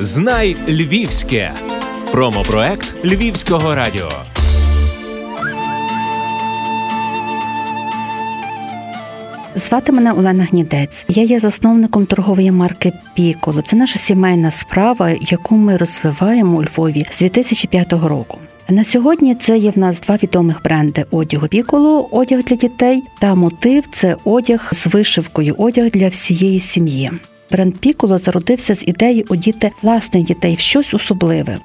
Знай Львівське. Промопроект Львівського радіо. Звати мене Олена Гнідець. Я є засновником торгової марки Піколо. Це наша сімейна справа, яку ми розвиваємо у Львові з 2005 року. На сьогодні це є в нас два відомих бренди одягу Піколо, одяг для дітей та мотив це одяг з вишивкою, одяг для всієї сім'ї. Бренд Піколо зародився з ідеї одіти власних дітей в щось особливе.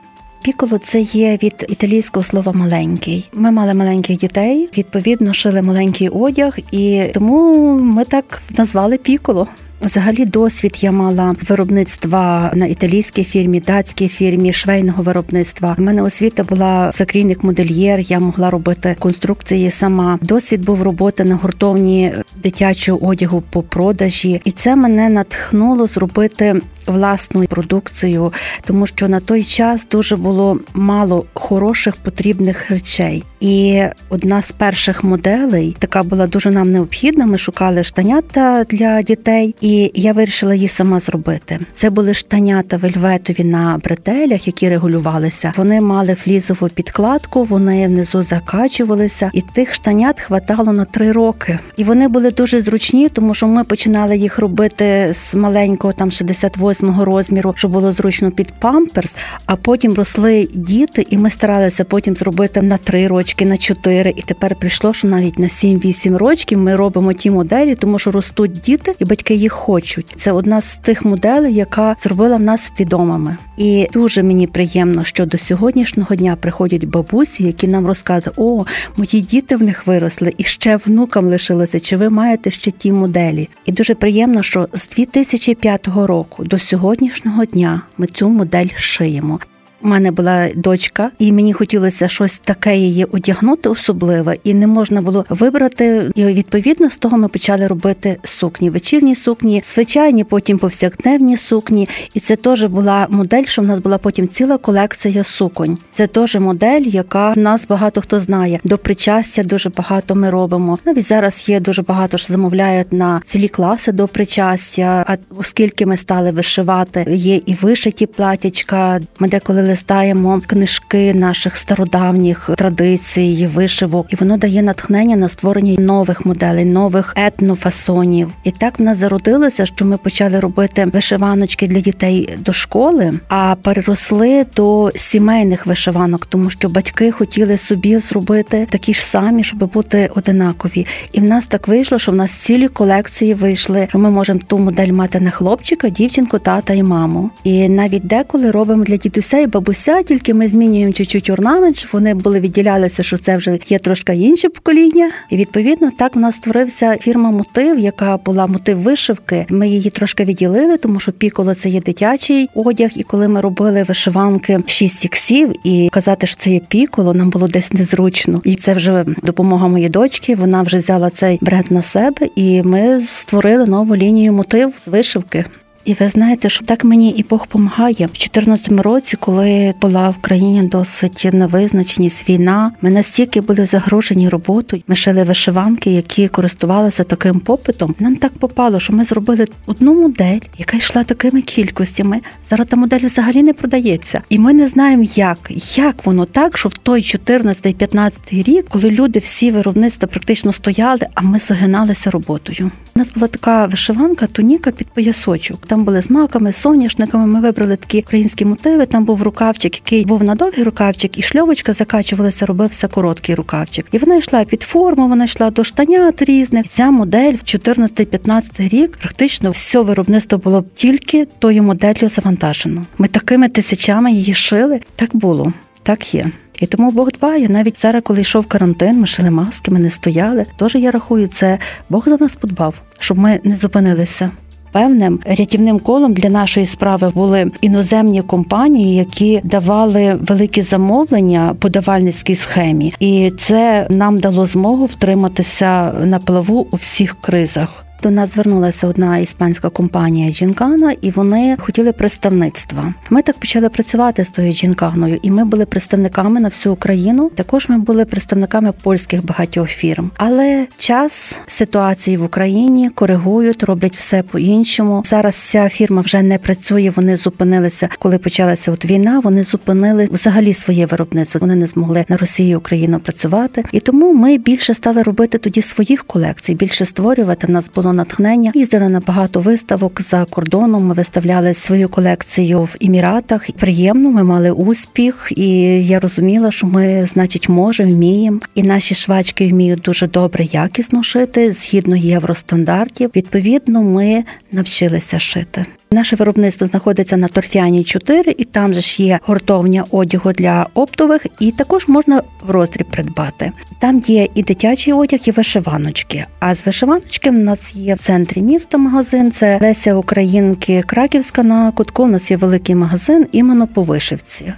Піколо це є від італійського слова маленький. Ми мали маленьких дітей, відповідно шили маленький одяг, і тому ми так назвали піколо. Взагалі, досвід я мала виробництва на італійській фірмі, датській фірмі, швейного виробництва. У мене освіта була закрійник модельєр. Я могла робити конструкції сама. Досвід був роботи на гуртовні дитячого одягу по продажі, і це мене натхнуло зробити власну продукцію, тому що на той час дуже було мало хороших потрібних речей. І одна з перших моделей така була дуже нам необхідна. Ми шукали штанята для дітей, і я вирішила її сама зробити. Це були штанята вельветові на бретелях, які регулювалися. Вони мали флізову підкладку, вони внизу закачувалися, і тих штанят хватало на три роки. І вони були дуже зручні, тому що ми починали їх робити з маленького там 68 восьмого розміру, щоб було зручно під памперс. А потім росли діти, і ми старалися потім зробити на три рочки, на чотири. І тепер прийшло, що навіть на 7-8 рочків ми робимо ті моделі, тому що ростуть діти, і батьки їх хочуть. Це одна з тих моделей, яка зробила нас відомими. І дуже мені приємно, що до сьогоднішнього дня приходять бабусі, які нам розказують, о, мої діти в них виросли, і ще внукам лишилося. Чи ви маєте ще ті моделі? І дуже приємно, що з 2005 року до сьогоднішнього дня ми цю модель шиємо. У мене була дочка, і мені хотілося щось таке її одягнути особливе, і не можна було вибрати. І відповідно з того ми почали робити сукні, вечірні сукні, звичайні, потім повсякдневні сукні. І це теж була модель, що в нас була потім ціла колекція суконь. Це теж модель, яка в нас багато хто знає. До причастя дуже багато ми робимо. Навіть зараз є дуже багато що замовляють на цілі класи до причастя. А оскільки ми стали вишивати, є і вишиті платячка. Ми деколи листаємо книжки наших стародавніх традицій, вишивок, і воно дає натхнення на створення нових моделей, нових етнофасонів. І так в нас зародилося, що ми почали робити вишиваночки для дітей до школи, а переросли до сімейних вишиванок, тому що батьки хотіли собі зробити такі ж самі, щоб бути одинакові. І в нас так вийшло, що в нас цілі колекції вийшли. що Ми можемо ту модель мати на хлопчика, дівчинку, тата і маму. І навіть деколи робимо для дідуся і бабуся, тільки ми змінюємо чуть-чуть орнамент, щоб вони були відділялися, що це вже є трошки інше покоління. І відповідно так в нас створився фірма Мотив, яка була мотив вишивки. Ми її трошки відділили, тому що піколо це є дитячий одяг. І коли ми робили вишиванки 6 іксів, і казати, що це є піколо, нам було десь незручно. І це вже допомога моєї дочки. Вона вже взяла цей бренд на себе, і ми створили нову лінію мотив з вишивки. І ви знаєте, що так мені і Бог допомагає. В 2014 році, коли була в країні досить невизначеність війна, ми настільки були загрожені роботою. Ми шили вишиванки, які користувалися таким попитом. Нам так попало, що ми зробили одну модель, яка йшла такими кількостями. Зараз та модель взагалі не продається, і ми не знаємо, як як воно так, що в той 14-15 рік, коли люди всі виробництва практично стояли, а ми загиналися роботою. У нас була така вишиванка, туніка під поясочок. Там були з маками, соняшниками. Ми вибрали такі українські мотиви. Там був рукавчик, який був на довгий рукавчик, і шльовочка закачувалася, робився короткий рукавчик. І вона йшла під форму, вона йшла до штанят різних. Ця модель в 14-15 рік практично все виробництво було тільки тою моделлю завантажено. Ми такими тисячами її шили. Так було, так є. І тому Бог дбає. Навіть зараз, коли йшов карантин, ми шили маски, ми не стояли. Тож я рахую, це Бог за нас подбав, щоб ми не зупинилися. Певним рятівним колом для нашої справи були іноземні компанії, які давали великі замовлення по давальницькій схемі, і це нам дало змогу втриматися на плаву у всіх кризах. До нас звернулася одна іспанська компанія Джінкана, і вони хотіли представництва. Ми так почали працювати з тою Джінканою, і ми були представниками на всю Україну. Також ми були представниками польських багатьох фірм. Але час ситуації в Україні коригують, роблять все по іншому. Зараз ця фірма вже не працює. Вони зупинилися, коли почалася от війна. Вони зупинили взагалі своє виробництво. Вони не змогли на Росії і Україну працювати, і тому ми більше стали робити тоді своїх колекцій, більше створювати. В нас було натхнення. Їздили на багато виставок за кордоном. Ми виставляли свою колекцію в Еміратах. Приємно, ми мали успіх, і я розуміла, що ми, значить, можемо, вміємо. І наші швачки вміють дуже добре, якісно шити згідно євростандартів. Відповідно, ми навчилися шити. Наше виробництво знаходиться на торфяні 4, і там же ж є гуртовня одягу для оптових, і також можна в роздріб придбати. Там є і дитячий одяг, і вишиваночки. А з вишиваночки в нас є в центрі міста магазин. Це Леся Українки Краківська на кутку. У нас є великий магазин іменно по вишивці.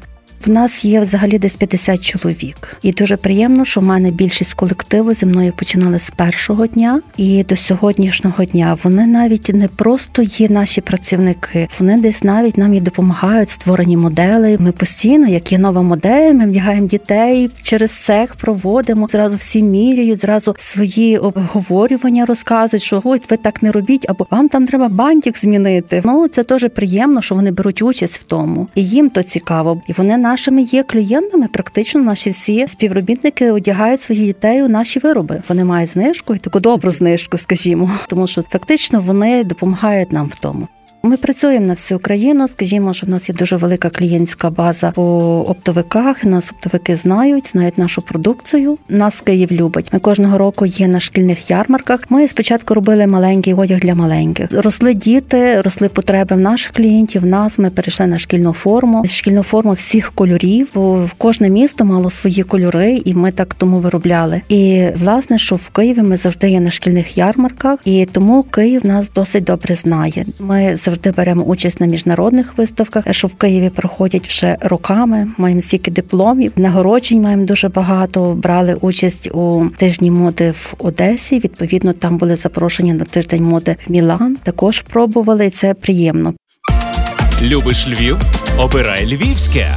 В нас є взагалі десь 50 чоловік, і дуже приємно, що в мене більшість колективу зі мною починали з першого дня і до сьогоднішнього дня. Вони навіть не просто є наші працівники, вони десь навіть нам і допомагають створені модели. Ми постійно, як є нова модель, ми вдягаємо дітей через цех, проводимо зразу всі міряють, зразу свої обговорювання розказують, що ой, ви так не робіть, або вам там треба бантик змінити. Ну це теж приємно, що вони беруть участь в тому, і їм то цікаво, і вони на нашими є клієнтами. Практично наші всі співробітники одягають своїх дітей у наші вироби. Вони мають знижку і таку добру знижку, скажімо, тому що фактично вони допомагають нам в тому. Ми працюємо на всю Україну. Скажімо, що в нас є дуже велика клієнтська база по оптовиках. Нас оптовики знають, знають нашу продукцію. Нас Київ любить. Ми кожного року є на шкільних ярмарках. Ми спочатку робили маленький одяг для маленьких. Росли діти, росли потреби в наших клієнтів. Нас ми перейшли на шкільну форму. Шкільну форму всіх кольорів. В кожне місто мало свої кольори, і ми так тому виробляли. І власне, що в Києві ми завжди є на шкільних ярмарках, і тому Київ нас досить добре знає. Ми завжди беремо участь на міжнародних виставках, що в Києві проходять вже роками. Маємо стільки дипломів, нагороджень маємо дуже багато. Брали участь у тижні моди в Одесі. Відповідно, там були запрошені на тиждень моди в Мілан. Також пробували і це приємно. Любиш Львів? Обирай Львівське.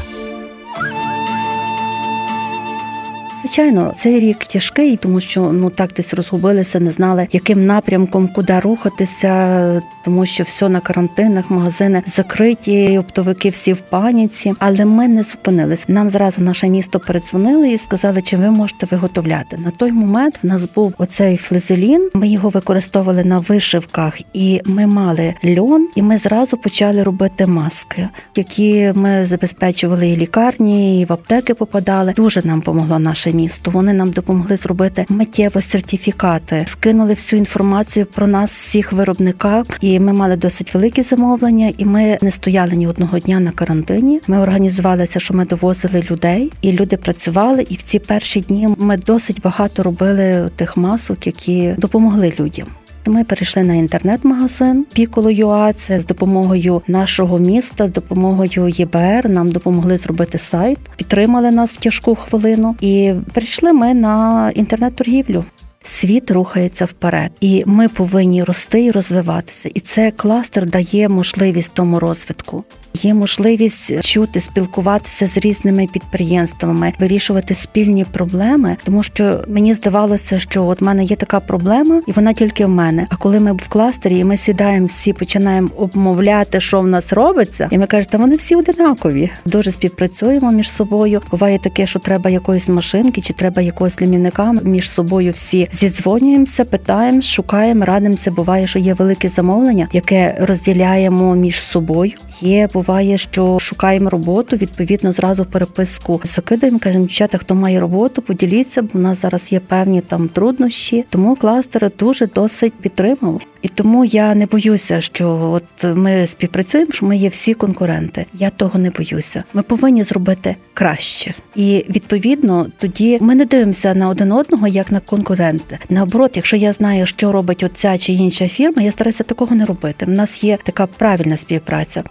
Звичайно, цей рік тяжкий, тому що ну так десь розгубилися, не знали, яким напрямком куди рухатися, тому що все на карантинах, магазини закриті, оптовики всі в паніці. Але ми не зупинились. Нам зразу наше місто передзвонили і сказали, чи ви можете виготовляти. На той момент в нас був оцей флезелін. Ми його використовували на вишивках, і ми мали льон, і ми зразу почали робити маски, які ми забезпечували і лікарні, і в аптеки попадали. Дуже нам помогло наше місто. Вони нам допомогли зробити миттєво сертифікати, скинули всю інформацію про нас, всіх виробниках, і ми мали досить великі замовлення. І ми не стояли ні одного дня на карантині. Ми організувалися, що ми довозили людей, і люди працювали. І в ці перші дні ми досить багато робили тих масок, які допомогли людям. Ми перейшли на інтернет-магазин Piccolo.ua. Це з допомогою нашого міста, з допомогою ЄБР. Нам допомогли зробити сайт, підтримали нас в тяжку хвилину. І прийшли ми на інтернет-торгівлю. Світ рухається вперед, і ми повинні рости і розвиватися. І це кластер дає можливість тому розвитку. Є можливість чути, спілкуватися з різними підприємствами, вирішувати спільні проблеми, тому що мені здавалося, що от в мене є така проблема, і вона тільки в мене. А коли ми в кластері, і ми сідаємо всі, починаємо обмовляти, що в нас робиться, і ми кажемо, вони всі одинакові. Дуже співпрацюємо між собою. Буває таке, що треба якоїсь машинки, чи треба якогось лімівника. Між собою всі зідзвонюємося, питаємо, шукаємо, радимося. Буває, що є велике замовлення, яке розділяємо між собою. Є буває, що шукаємо роботу. Відповідно, зразу переписку закидаємо. кажемо, дівчата, хто має роботу, поділіться, бо в нас зараз є певні там труднощі. Тому кластер дуже досить підтримав. І тому я не боюся, що от ми співпрацюємо, що ми є всі конкуренти. Я того не боюся. Ми повинні зробити краще, і відповідно тоді ми не дивимося на один одного як на конкуренти. Наоборот, якщо я знаю, що робить оця чи інша фірма, я стараюся такого не робити. У нас є така правильна співпраця.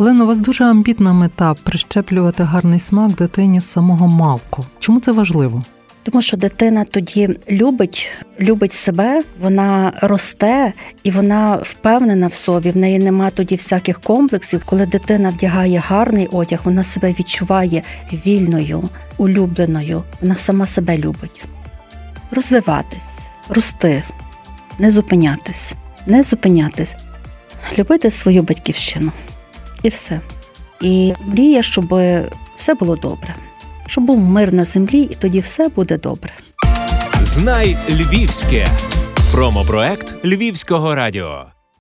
Олено, у вас дуже амбітна мета прищеплювати гарний смак дитині з самого малку. Чому це важливо? Тому що дитина тоді любить, любить себе, вона росте і вона впевнена в собі. В неї нема тоді всяких комплексів. Коли дитина вдягає гарний одяг, вона себе відчуває вільною, улюбленою. Вона сама себе любить. Розвиватись, рости, не зупинятись, не зупинятись, любити свою батьківщину і все. І мрія, щоб все було добре, щоб був мир на землі, і тоді все буде добре. Знай Львівське. Промопроект Львівського радіо.